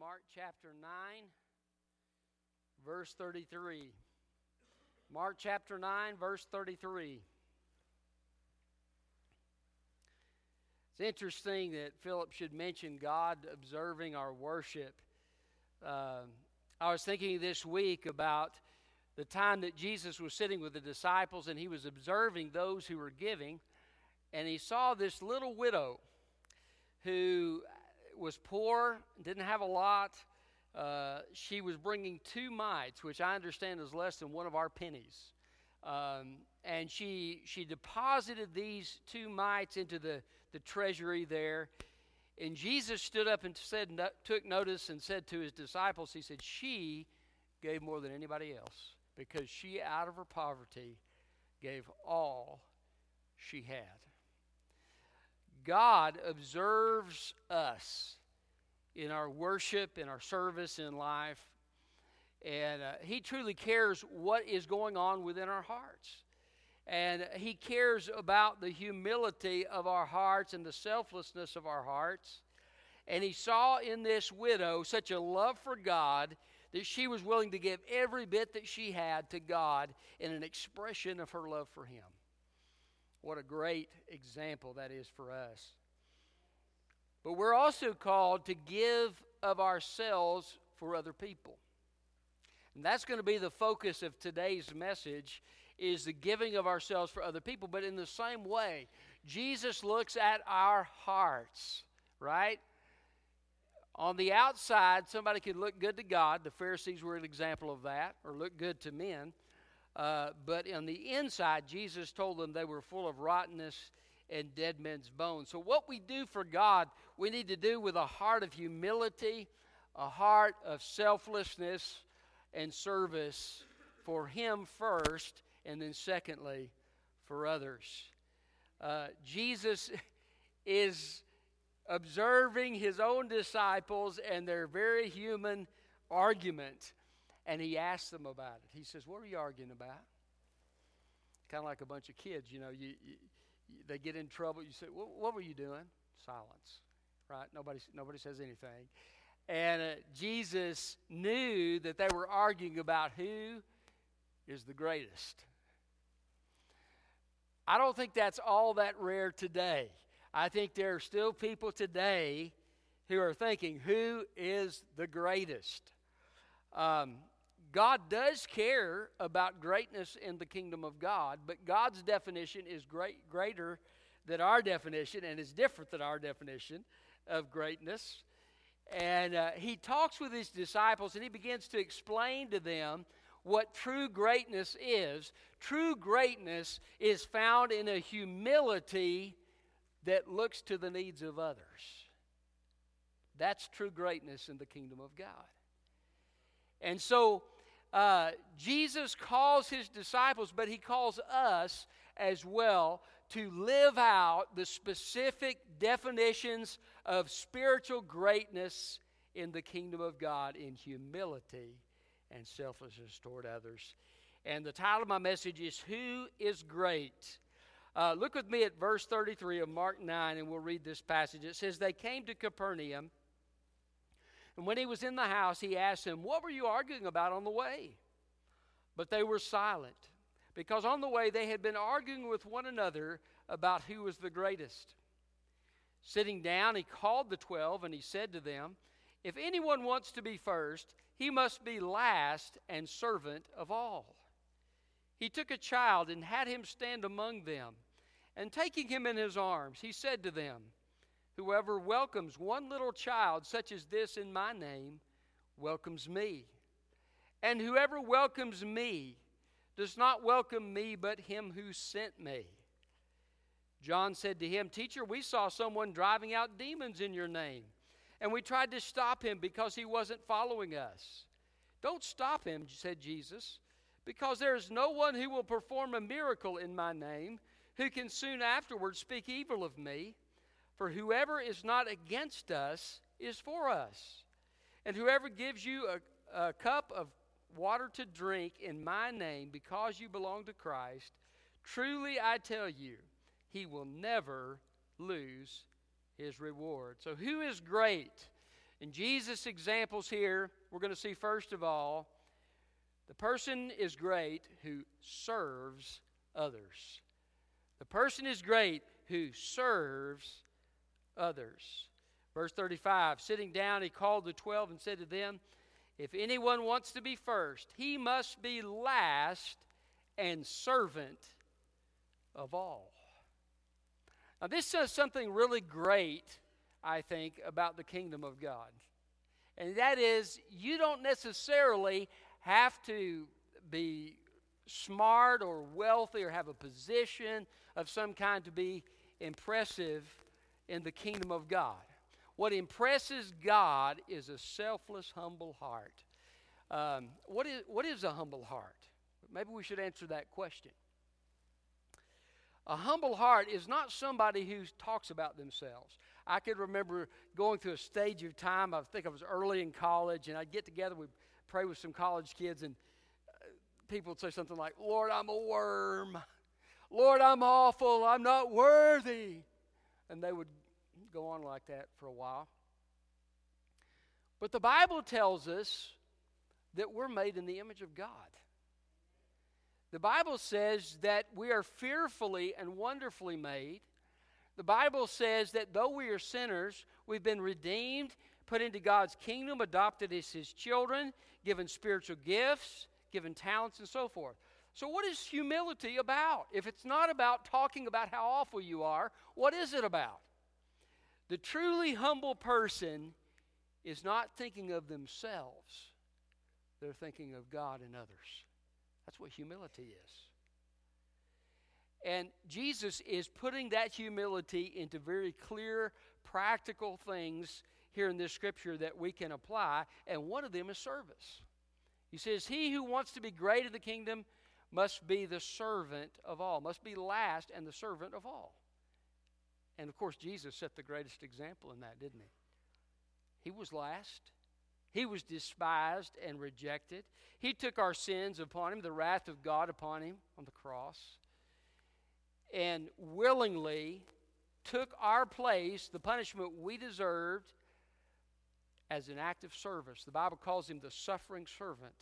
Mark chapter 9, verse 33. Mark chapter 9, verse 33. It's interesting that Philip should mention God observing our worship. Uh, I was thinking this week about the time that Jesus was sitting with the disciples and he was observing those who were giving, and he saw this little widow who was poor, didn't have a lot. Uh, she was bringing two mites, which I understand is less than one of our pennies. Um, and she, she deposited these two mites into the, the treasury there. And Jesus stood up and said, took notice and said to his disciples, He said, She gave more than anybody else because she, out of her poverty, gave all she had. God observes us in our worship, in our service, in life. And uh, He truly cares what is going on within our hearts. And He cares about the humility of our hearts and the selflessness of our hearts. And He saw in this widow such a love for God that she was willing to give every bit that she had to God in an expression of her love for Him. What a great example that is for us. But we're also called to give of ourselves for other people. And that's going to be the focus of today's message is the giving of ourselves for other people. But in the same way, Jesus looks at our hearts, right? On the outside, somebody could look good to God. The Pharisees were an example of that, or look good to men. Uh, but on the inside, Jesus told them they were full of rottenness and dead men's bones. So, what we do for God, we need to do with a heart of humility, a heart of selflessness and service for Him first, and then secondly, for others. Uh, Jesus is observing His own disciples and their very human argument and he asked them about it. He says, What are you arguing about? Kind of like a bunch of kids, you know, you, you, they get in trouble. You say, What were you doing? Silence, right? Nobody, nobody says anything. And uh, Jesus knew that they were arguing about who is the greatest. I don't think that's all that rare today. I think there are still people today who are thinking, who is the greatest? Um, God does care about greatness in the kingdom of God, but God's definition is great, greater than our definition and is different than our definition of greatness. And uh, he talks with his disciples and he begins to explain to them what true greatness is. True greatness is found in a humility that looks to the needs of others. That's true greatness in the kingdom of God. And so uh, Jesus calls his disciples, but he calls us as well to live out the specific definitions of spiritual greatness in the kingdom of God in humility and selflessness toward others. And the title of my message is Who is Great? Uh, look with me at verse 33 of Mark 9, and we'll read this passage. It says, They came to Capernaum. And when he was in the house, he asked them, What were you arguing about on the way? But they were silent, because on the way they had been arguing with one another about who was the greatest. Sitting down, he called the twelve, and he said to them, If anyone wants to be first, he must be last and servant of all. He took a child and had him stand among them. And taking him in his arms, he said to them, Whoever welcomes one little child such as this in my name welcomes me. And whoever welcomes me does not welcome me, but him who sent me. John said to him, Teacher, we saw someone driving out demons in your name, and we tried to stop him because he wasn't following us. Don't stop him, said Jesus, because there is no one who will perform a miracle in my name who can soon afterwards speak evil of me. For whoever is not against us is for us. And whoever gives you a, a cup of water to drink in my name because you belong to Christ, truly I tell you, he will never lose his reward. So, who is great? In Jesus' examples here, we're going to see first of all, the person is great who serves others. The person is great who serves others. Verse 35 Sitting down, he called the twelve and said to them, If anyone wants to be first, he must be last and servant of all. Now, this says something really great, I think, about the kingdom of God. And that is, you don't necessarily have to be smart or wealthy or have a position of some kind to be impressive in the kingdom of God. What impresses God is a selfless, humble heart. Um, what, is, what is a humble heart? Maybe we should answer that question. A humble heart is not somebody who talks about themselves. I could remember going through a stage of time, I think I was early in college, and I'd get together, we'd pray with some college kids, and uh, people would say something like, Lord, I'm a worm. Lord, I'm awful. I'm not worthy. And they would go on like that for a while. But the Bible tells us that we're made in the image of God. The Bible says that we are fearfully and wonderfully made. The Bible says that though we are sinners, we've been redeemed, put into God's kingdom, adopted as His children, given spiritual gifts, given talents, and so forth. So, what is humility about? If it's not about talking about how awful you are, what is it about? The truly humble person is not thinking of themselves, they're thinking of God and others. That's what humility is. And Jesus is putting that humility into very clear, practical things here in this scripture that we can apply, and one of them is service. He says, He who wants to be great in the kingdom must be the servant of all, must be last and the servant of all. And of course, Jesus set the greatest example in that, didn't he? He was last. He was despised and rejected. He took our sins upon him, the wrath of God upon him on the cross, and willingly took our place, the punishment we deserved, as an act of service. The Bible calls him the suffering servant.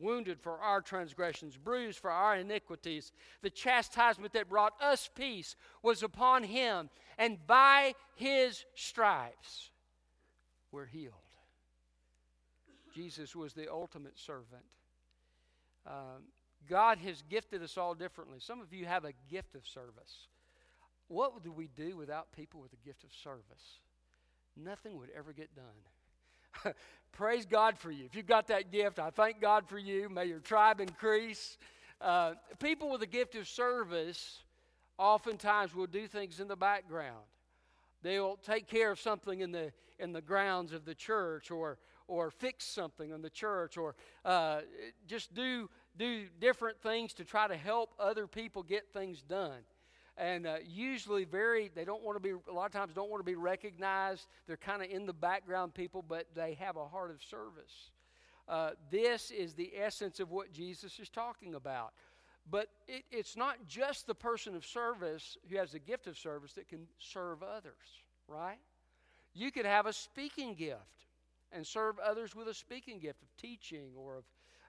Wounded for our transgressions, bruised for our iniquities. The chastisement that brought us peace was upon him, and by his stripes we're healed. Jesus was the ultimate servant. Um, God has gifted us all differently. Some of you have a gift of service. What would we do without people with a gift of service? Nothing would ever get done. Praise God for you. If you've got that gift, I thank God for you. May your tribe increase. Uh, people with a gift of service oftentimes will do things in the background. They'll take care of something in the in the grounds of the church, or or fix something in the church or uh, just do, do different things to try to help other people get things done. And uh, usually, very, they don't want to be, a lot of times, don't want to be recognized. They're kind of in the background people, but they have a heart of service. Uh, this is the essence of what Jesus is talking about. But it, it's not just the person of service who has the gift of service that can serve others, right? You could have a speaking gift and serve others with a speaking gift of teaching or of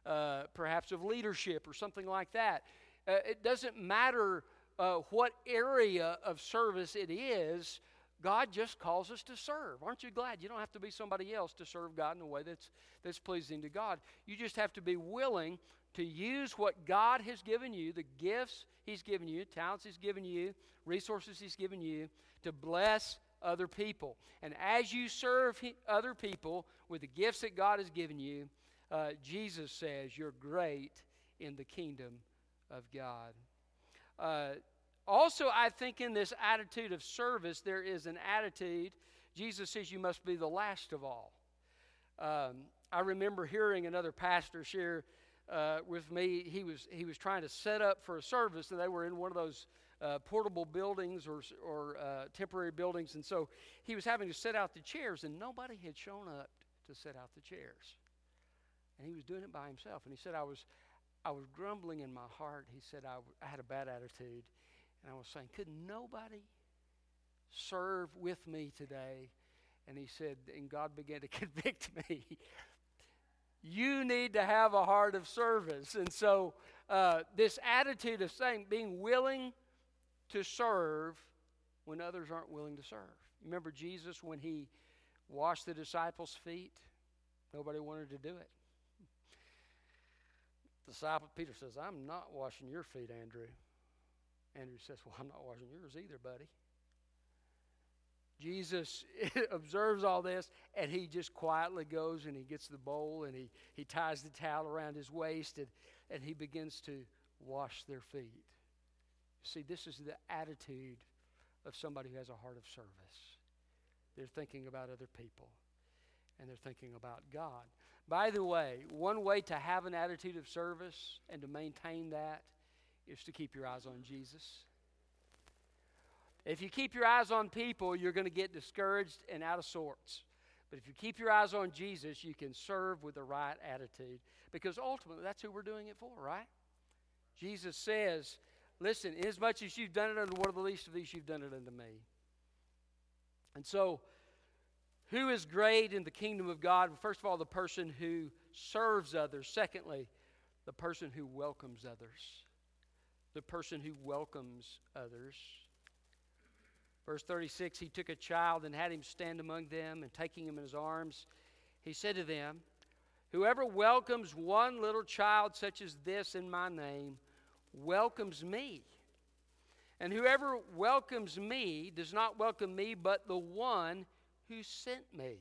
uh, perhaps of leadership or something like that. Uh, it doesn't matter uh, what area of service it is, God just calls us to serve. Aren't you glad? You don't have to be somebody else to serve God in a way that's, that's pleasing to God. You just have to be willing to use what God has given you, the gifts He's given you, talents He's given you, resources He's given you, to bless other people. And as you serve other people with the gifts that God has given you, uh, Jesus says you're great in the kingdom of God. Uh, also, I think in this attitude of service, there is an attitude. Jesus says you must be the last of all. Um, I remember hearing another pastor share uh, with me. He was he was trying to set up for a service, and they were in one of those uh, portable buildings or, or uh, temporary buildings. And so he was having to set out the chairs, and nobody had shown up to set out the chairs. And he was doing it by himself. And he said, I was, I was grumbling in my heart. He said, I, I had a bad attitude. And I was saying, could nobody serve with me today? And he said, and God began to convict me. you need to have a heart of service. And so, uh, this attitude of saying, being willing to serve when others aren't willing to serve. Remember Jesus when he washed the disciples' feet? Nobody wanted to do it. Disciple Peter says, I'm not washing your feet, Andrew. Andrew says, Well, I'm not washing yours either, buddy. Jesus observes all this and he just quietly goes and he gets the bowl and he, he ties the towel around his waist and, and he begins to wash their feet. See, this is the attitude of somebody who has a heart of service. They're thinking about other people and they're thinking about God. By the way, one way to have an attitude of service and to maintain that is to keep your eyes on Jesus. If you keep your eyes on people, you're going to get discouraged and out of sorts. But if you keep your eyes on Jesus, you can serve with the right attitude because ultimately that's who we're doing it for, right? Jesus says, Listen, as much as you've done it unto one of the least of these, you've done it unto me. And so, who is great in the kingdom of God? First of all, the person who serves others. Secondly, the person who welcomes others. The person who welcomes others. Verse 36 He took a child and had him stand among them, and taking him in his arms, he said to them, Whoever welcomes one little child such as this in my name, welcomes me. And whoever welcomes me does not welcome me, but the one who sent me.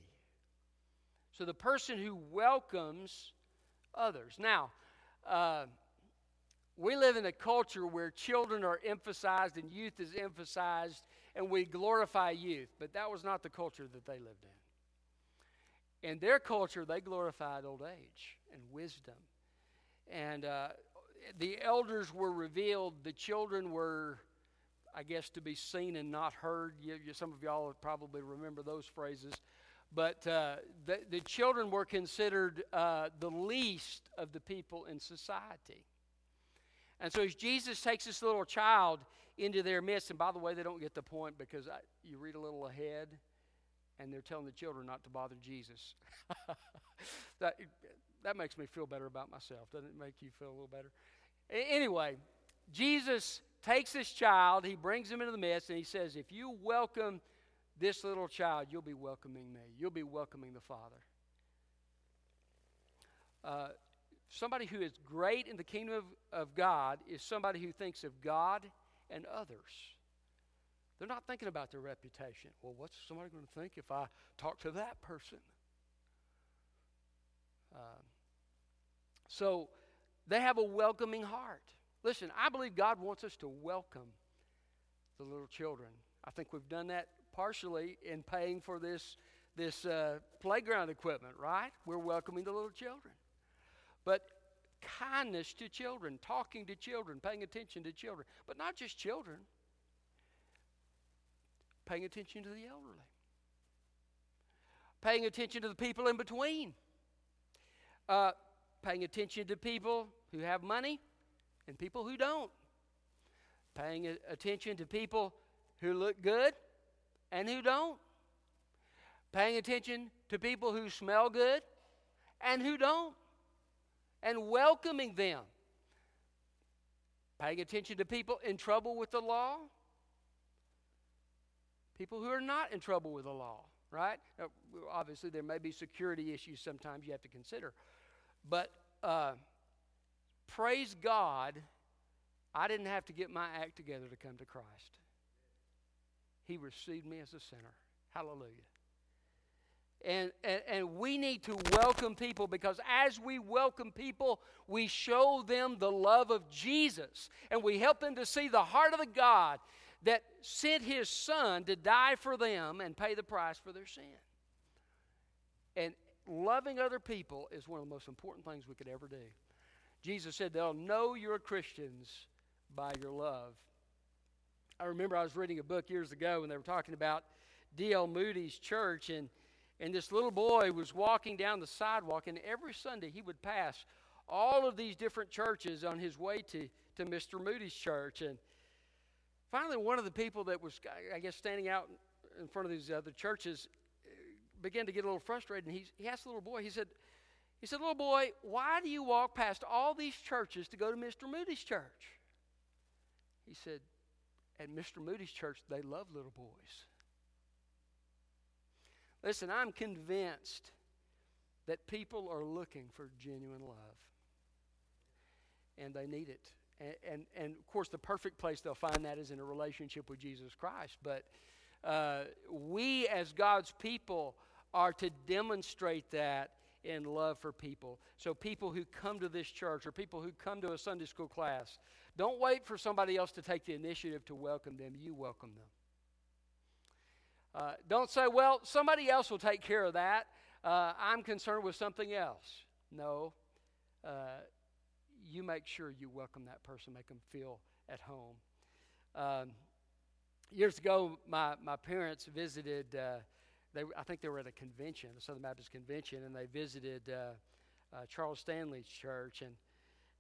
So the person who welcomes others. Now, uh, we live in a culture where children are emphasized and youth is emphasized, and we glorify youth, but that was not the culture that they lived in. In their culture, they glorified old age and wisdom. And uh, the elders were revealed, the children were, I guess, to be seen and not heard. You, you, some of y'all probably remember those phrases. But uh, the, the children were considered uh, the least of the people in society. And so as Jesus takes this little child into their midst, and by the way, they don't get the point because I, you read a little ahead, and they're telling the children not to bother Jesus. that, that makes me feel better about myself. Doesn't it make you feel a little better? Anyway, Jesus takes this child, he brings him into the midst, and he says, If you welcome this little child, you'll be welcoming me. You'll be welcoming the Father. Uh, somebody who is great in the kingdom of, of God is somebody who thinks of God and others. They're not thinking about their reputation. Well, what's somebody going to think if I talk to that person? Uh, so they have a welcoming heart. Listen, I believe God wants us to welcome the little children. I think we've done that partially in paying for this, this uh, playground equipment, right? We're welcoming the little children. But kindness to children, talking to children, paying attention to children, but not just children, paying attention to the elderly, paying attention to the people in between, uh, paying attention to people who have money and people who don't, paying attention to people who look good and who don't, paying attention to people who smell good and who don't, and welcoming them, paying attention to people in trouble with the law, people who are not in trouble with the law, right? Now, obviously, there may be security issues sometimes you have to consider. But uh, praise God, I didn't have to get my act together to come to Christ. He received me as a sinner. Hallelujah. And, and, and, we need to welcome people because as we welcome people, we show them the love of Jesus. And we help them to see the heart of the God that sent his son to die for them and pay the price for their sin. And loving other people is one of the most important things we could ever do. Jesus said they'll know you're Christians by your love. I remember I was reading a book years ago and they were talking about D.L. Moody's church, and, and this little boy was walking down the sidewalk, and every Sunday he would pass all of these different churches on his way to, to Mr. Moody's church. And finally, one of the people that was, I guess, standing out in front of these other churches uh, began to get a little frustrated, and he, he asked the little boy, he said, he said, Little boy, why do you walk past all these churches to go to Mr. Moody's church? He said, At Mr. Moody's church, they love little boys. Listen, I'm convinced that people are looking for genuine love, and they need it. And, and, and, of course, the perfect place they'll find that is in a relationship with Jesus Christ. But uh, we, as God's people, are to demonstrate that in love for people. So, people who come to this church or people who come to a Sunday school class, don't wait for somebody else to take the initiative to welcome them. You welcome them. Uh, don't say, well, somebody else will take care of that. Uh, I'm concerned with something else. No. Uh, you make sure you welcome that person, make them feel at home. Um, years ago, my, my parents visited, uh, they, I think they were at a convention, the Southern Baptist convention, and they visited uh, uh, Charles Stanley's church. And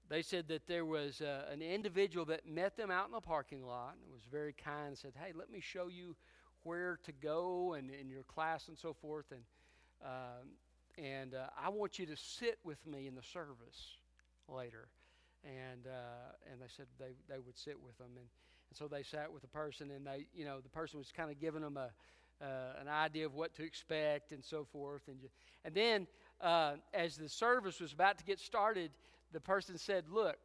they said that there was uh, an individual that met them out in the parking lot and was very kind and said, Hey, let me show you where to go and in your class and so forth. And, um, and uh, I want you to sit with me in the service later and uh, and they said they they would sit with them, and, and so they sat with the person, and they you know the person was kind of giving them a uh, an idea of what to expect and so forth, and and then uh, as the service was about to get started, the person said, "Look,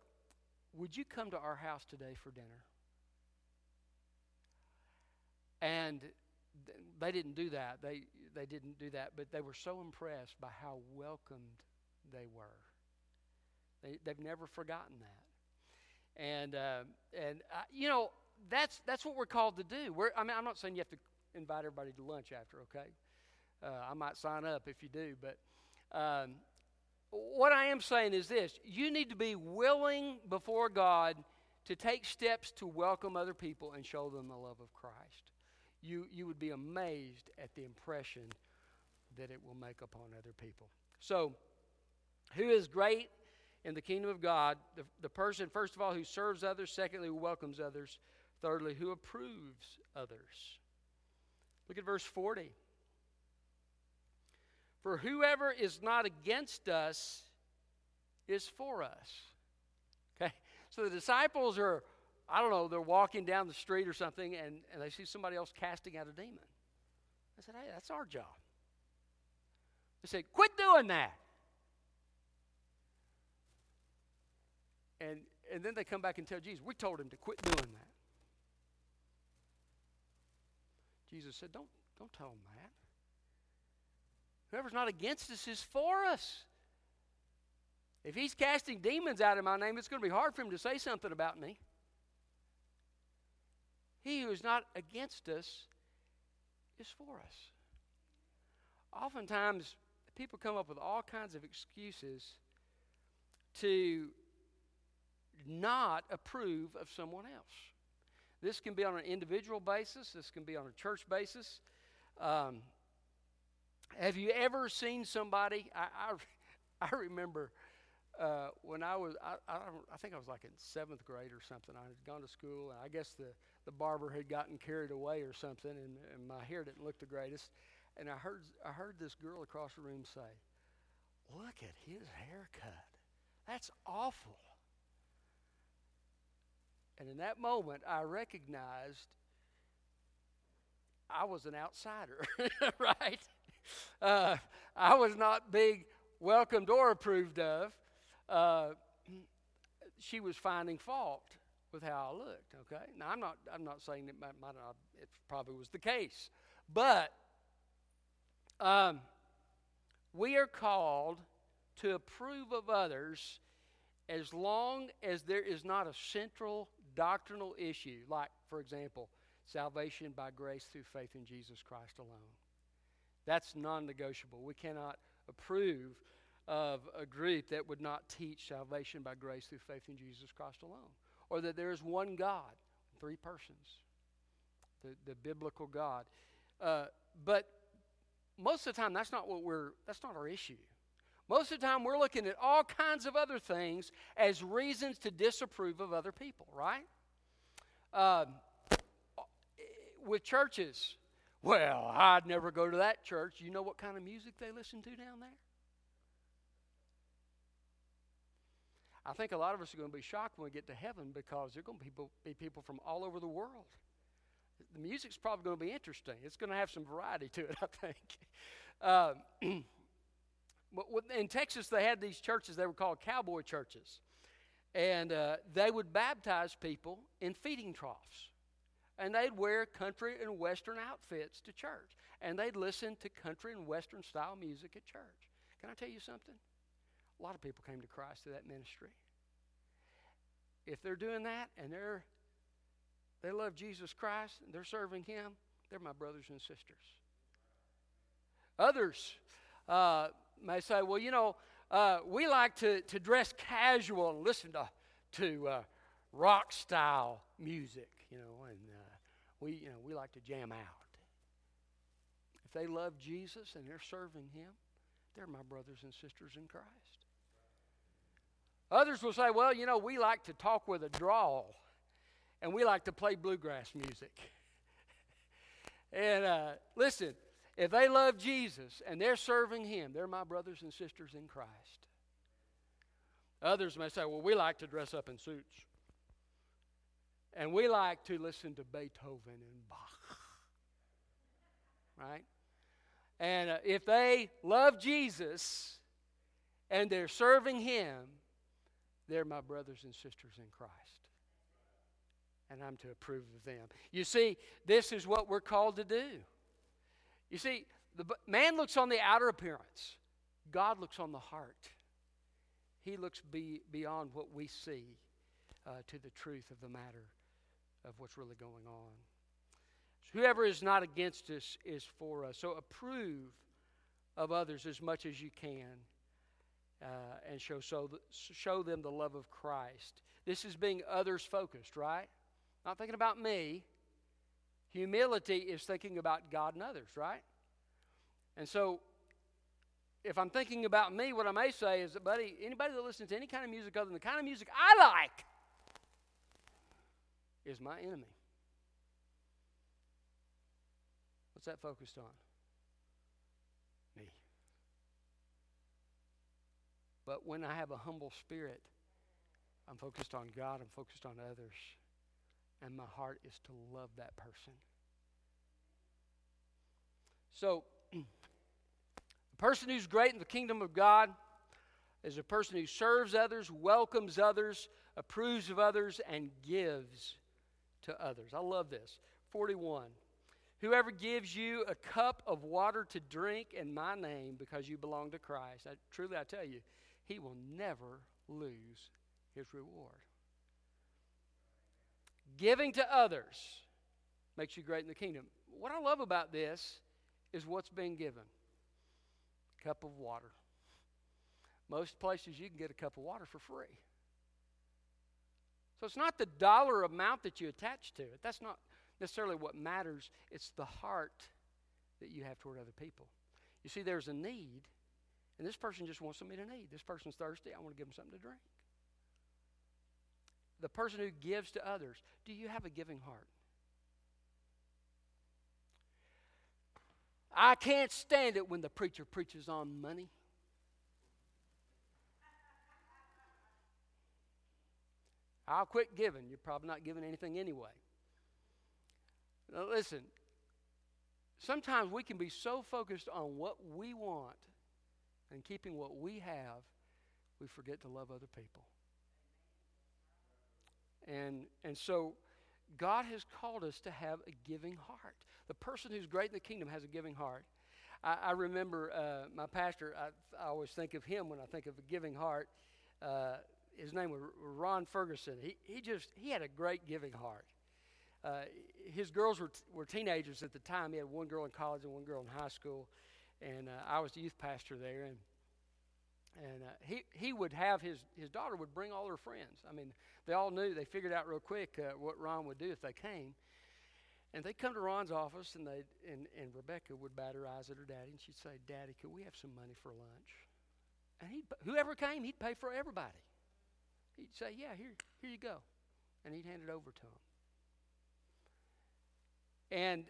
would you come to our house today for dinner?" And they didn't do that. They they didn't do that, but they were so impressed by how welcomed they were. They, they've never forgotten that. And, uh, and uh, you know, that's, that's what we're called to do. We're, I mean, I'm not saying you have to invite everybody to lunch after, okay? Uh, I might sign up if you do, but um, what I am saying is this you need to be willing before God to take steps to welcome other people and show them the love of Christ. You, you would be amazed at the impression that it will make upon other people. So, who is great in the kingdom of God, the, the person, first of all, who serves others, secondly, who welcomes others, thirdly, who approves others. Look at verse 40. For whoever is not against us is for us. Okay? So the disciples are, I don't know, they're walking down the street or something and, and they see somebody else casting out a demon. I said, hey, that's our job. They said, quit doing that. And, and then they come back and tell Jesus, we told him to quit doing that. Jesus said, don't, don't tell him that. Whoever's not against us is for us. If he's casting demons out in my name, it's going to be hard for him to say something about me. He who is not against us is for us. Oftentimes, people come up with all kinds of excuses to not approve of someone else. This can be on an individual basis, this can be on a church basis. Um, have you ever seen somebody? I, I, I remember uh, when I was, I, I, I, think I was like in seventh grade or something. I had gone to school, and I guess the, the barber had gotten carried away or something, and, and my hair didn't look the greatest. And I heard, I heard this girl across the room say, Look at his haircut. That's awful. And in that moment, I recognized I was an outsider, right? Uh, I was not being welcomed or approved of. Uh, she was finding fault with how I looked. Okay, now I'm not. I'm not saying that might, might not. It probably was the case, but um, we are called to approve of others as long as there is not a central doctrinal issue, like, for example, salvation by grace through faith in Jesus Christ alone. That's non negotiable. We cannot approve of a group that would not teach salvation by grace through faith in Jesus Christ alone, or that there is one God, three persons, the, the biblical God. Uh, but most of the time, that's not what we're, that's not our issue. Most of the time, we're looking at all kinds of other things as reasons to disapprove of other people, right? Um, with churches, Well, I'd never go to that church. You know what kind of music they listen to down there? I think a lot of us are going to be shocked when we get to heaven because there are going to be people, from all over the world. The music's probably going to be interesting. It's going to have some variety to it, I think. Um, but in Texas, they had these churches, they were called cowboy churches. And uh, they would baptize people in feeding troughs. And they'd wear country and western outfits to church. And they'd listen to country and western style music at church. Can I tell you something? A lot of people came to Christ through that ministry. If they're doing that and they're they love Jesus Christ and they're serving Him, they're my brothers and sisters. Others uh, may say, well, you know, uh, we like to, to dress casual and listen to, to uh, rock style music, you know, and uh, we, you know, we like to jam out. If they love Jesus and they're serving Him, they're my brothers and sisters in Christ. Others will say, well, you know, we like to talk with a drawl and we like to play bluegrass music. and uh, listen, if they love Jesus and they're serving Him, they're my brothers and sisters in Christ. Others may say, well, we like to dress up in suits. And we like to listen to Beethoven and Bach. Right? And uh, if they love Jesus and they're serving Him, they're my brothers and sisters in Christ. And I'm to approve of them. You see, this is what we're called to do. You see, the man looks on the outer appearance, God looks on the heart. He looks be, beyond what we see uh, to the truth of the matter of what's really going on. So whoever is not against us is for us. So approve of others as much as you can uh, and show, so show them the love of Christ. This is being others focused, right? Not thinking about me. Humility is thinking about God and others, right? And so, if I'm thinking about me, what I may say is that, buddy, anybody that listens to any kind of music other than the kind of music I like is my enemy. What's that focused on? Me. But when I have a humble spirit, I'm focused on God, I'm focused on others, and my heart is to love that person. So, a person who's great in the kingdom of God is a person who serves others, welcomes others, approves of others, and gives to others. I love this. 41. Whoever gives you a cup of water to drink in my name because you belong to Christ, I, truly I tell you, he will never lose his reward. Giving to others makes you great in the kingdom. What I love about this is what's being given cup of water. Most places you can get a cup of water for free. So it's not the dollar amount that you attach to it. That's not necessarily what matters. It's the heart that you have toward other people. You see, there's a need, and this person just wants to eat. This person's thirsty. I want to give them something to drink. The person who gives to others, do you have a giving heart? I can't stand it when the preacher preaches on money. I'll quit giving. You're probably not giving anything anyway. Now, listen, sometimes we can be so focused on what we want and keeping what we have, we forget to love other people. And, and so God has called us to have a giving heart. The person who's great in the kingdom has a giving heart. I, I remember uh, my pastor, I, I, always think of him when I think of a giving heart. Uh, his name was Ron Ferguson. He, he just, he had a great giving heart. Uh, his girls were, were teenagers at the time. He had one girl in college and one girl in high school and uh, I was the youth pastor there, and and uh, he he would have his his daughter would bring all her friends. I mean, they all knew they figured out real quick uh, what Ron would do if they came, and they'd come to Ron's office, and they and and Rebecca would bat her eyes at her daddy, and she'd say, "Daddy, could we have some money for lunch?" And he whoever came, he'd pay for everybody. He'd say, "Yeah, here here you go," and he'd hand it over to them. And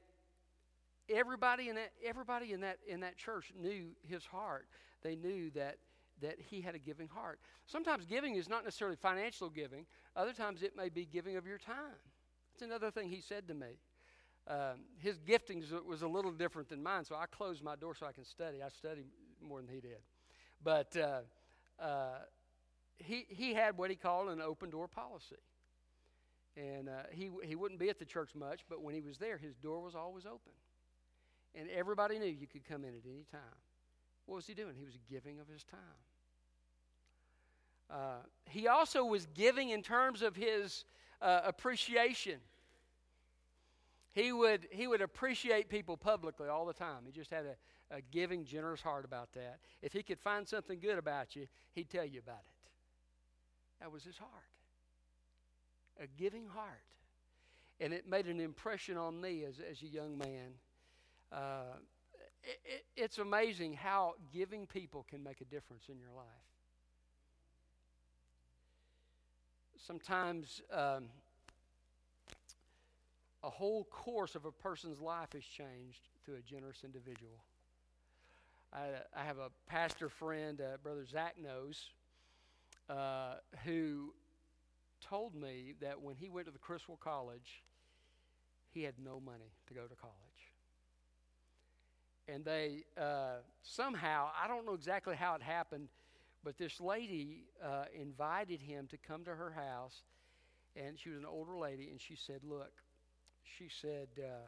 everybody in that everybody in that in that church knew his heart. They knew that that he had a giving heart. Sometimes giving is not necessarily financial giving. Other times it may be giving of your time. That's another thing he said to me. Um, his giftings was a little different than mine, so I closed my door so I can study. I study more than he did, but uh, uh, he he had what he called an open door policy, and uh, he he wouldn't be at the church much, but when he was there, his door was always open, and everybody knew you could come in at any time. What was he doing? He was giving of his time. Uh, he also was giving in terms of his uh, appreciation. He would, he would appreciate people publicly all the time. He just had a, a giving, generous heart about that. If he could find something good about you, he'd tell you about it. That was his heart. A giving heart. And it made an impression on me as, as a young man. Uh, it, it, it's amazing how giving people can make a difference in your life. Sometimes um, a whole course of a person's life is changed through a generous individual. I, I have a pastor friend, uh, Brother Zach knows, uh, who told me that when he went to the Criswell College, he had no money to go to college. And they uh, somehow, I don't know exactly how it happened, but this lady uh, invited him to come to her house. And she was an older lady, and she said, Look, she said, uh,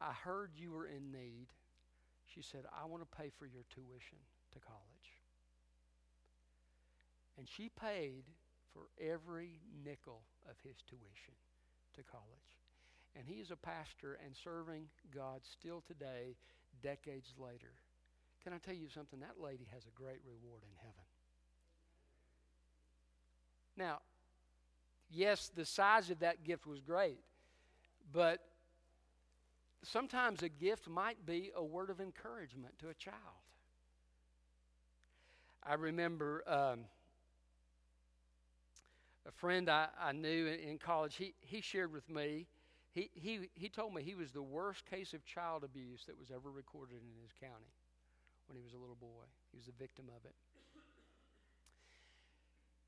I heard you were in need. She said, I want to pay for your tuition to college. And she paid for every nickel of his tuition to college. And he is a pastor and serving God still today, decades later. Can I tell you something? That lady has a great reward in heaven. Now, yes, the size of that gift was great. But sometimes a gift might be a word of encouragement to a child. I remember um, a friend I, I knew in, college, he, he shared with me, he, he, he told me he was the worst case of child abuse that was ever recorded in his county when he was a little boy. He was a victim of it.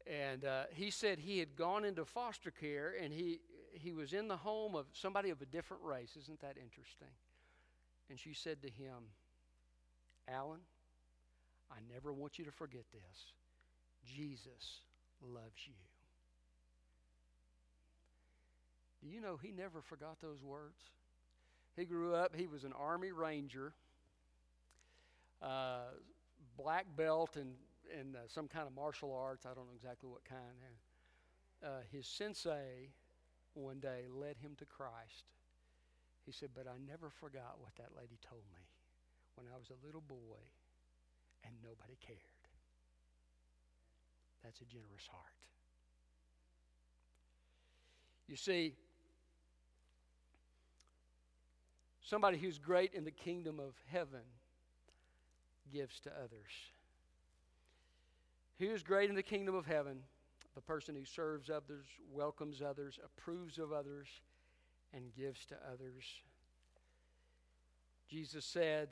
And uh, he said he had gone into foster care and he, he was in the home of somebody of a different race. Isn't that interesting? And she said to him, Alan, I never want you to forget this. Jesus loves you. Do you know he never forgot those words? He grew up, he was an Army Ranger, uh, black belt in, in uh, some kind of martial arts. I don't know exactly what kind. Uh, his sensei one day led him to Christ. He said, But I never forgot what that lady told me when I was a little boy and nobody cared. That's a generous heart. You see, somebody who's great in the kingdom of heaven gives to others. Who is great in the kingdom of heaven? the person who serves others, welcomes others, approves of others, and gives to others. Jesus said,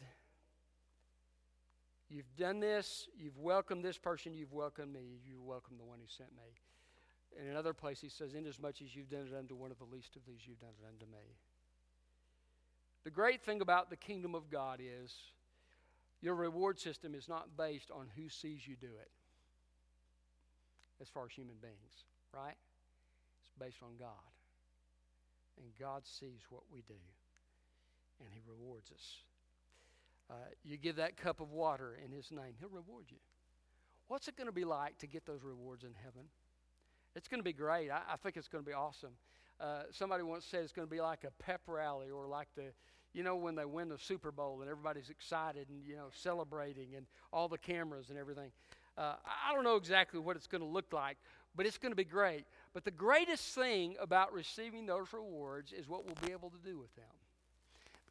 You've done this, you've welcomed this person, you've welcomed me, you welcome the one who sent me. In another place, he says, Inasmuch as you've done it unto one of the least of these, you've done it unto me. The great thing about the kingdom of God is your reward system is not based on who sees you do it as far as human beings, right? It's based on God. And God sees what we do, and He rewards us. Uh, you give that cup of water in His name, He'll reward you. What's it going to be like to get those rewards in heaven? It's going to be great. I, I think it's going to be awesome. Uh, somebody once said it's going to be like a pep rally or like the, you know, when they win the Super Bowl and everybody's excited and, you know, celebrating and all the cameras and everything. Uh, I don't know exactly what it's going to look like, but it's going to be great. But the greatest thing about receiving those rewards is what we'll be able to do with them.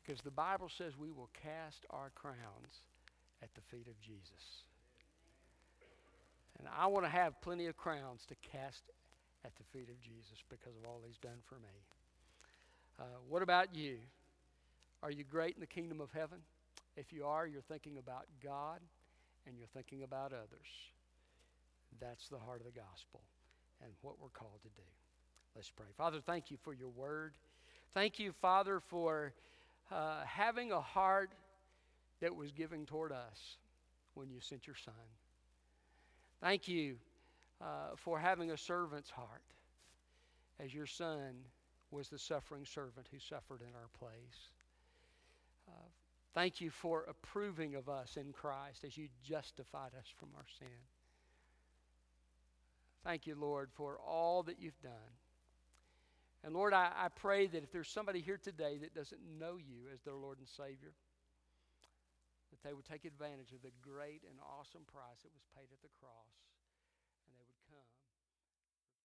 Because the Bible says we will cast our crowns at the feet of Jesus. And I want to have plenty of crowns to cast at the feet of Jesus because of all he's done for me. Uh, what about you? Are you great in the kingdom of heaven? If you are, you're thinking about God and you're thinking about others. That's the heart of the gospel and what we're called to do. Let's pray. Father, thank you for your word. Thank you, Father, for uh, having a heart that was giving toward us when you sent your Son. Thank you uh, for having a servant's heart as your Son was the suffering servant who suffered in our place. Thank you for approving of us in Christ as you justified us from our sin. Thank you, Lord, for all that you've done. And Lord, I, I pray that if there's somebody here today that doesn't know you as their Lord and Savior, that they would take advantage of the great and awesome price that was paid at the cross